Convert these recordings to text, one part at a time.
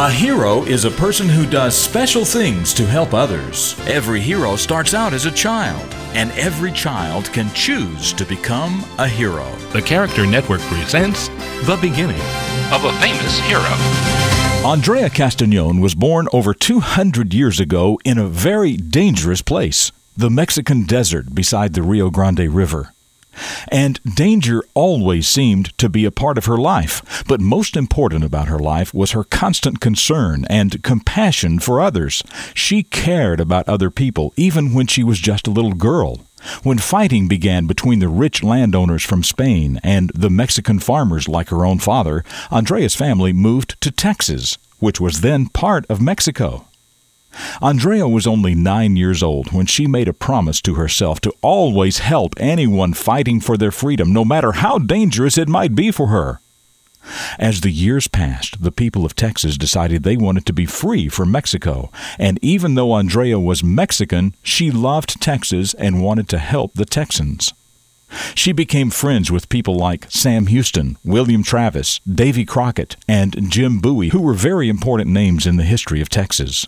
A hero is a person who does special things to help others. Every hero starts out as a child, and every child can choose to become a hero. The Character Network presents The Beginning of a Famous Hero. Andrea Castañón was born over 200 years ago in a very dangerous place, the Mexican desert beside the Rio Grande River. And danger always seemed to be a part of her life. But most important about her life was her constant concern and compassion for others. She cared about other people, even when she was just a little girl. When fighting began between the rich landowners from Spain and the Mexican farmers like her own father, Andrea's family moved to Texas, which was then part of Mexico. Andrea was only nine years old when she made a promise to herself to always help anyone fighting for their freedom, no matter how dangerous it might be for her. As the years passed, the people of Texas decided they wanted to be free from Mexico, and even though Andrea was Mexican, she loved Texas and wanted to help the Texans. She became friends with people like Sam Houston, William Travis, Davy Crockett, and Jim Bowie, who were very important names in the history of Texas.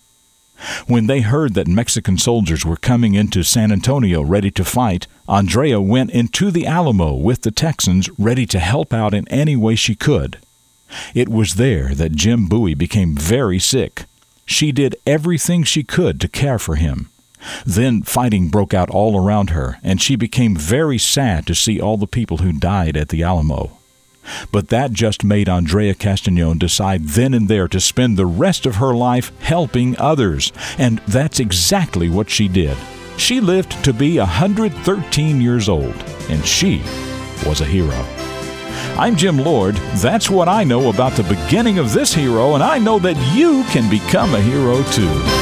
When they heard that Mexican soldiers were coming into San Antonio ready to fight, Andrea went into the Alamo with the Texans ready to help out in any way she could. It was there that Jim Bowie became very sick. She did everything she could to care for him. Then fighting broke out all around her, and she became very sad to see all the people who died at the Alamo. But that just made Andrea Castañón decide then and there to spend the rest of her life helping others. And that's exactly what she did. She lived to be 113 years old, and she was a hero. I'm Jim Lord. That's what I know about the beginning of this hero, and I know that you can become a hero too.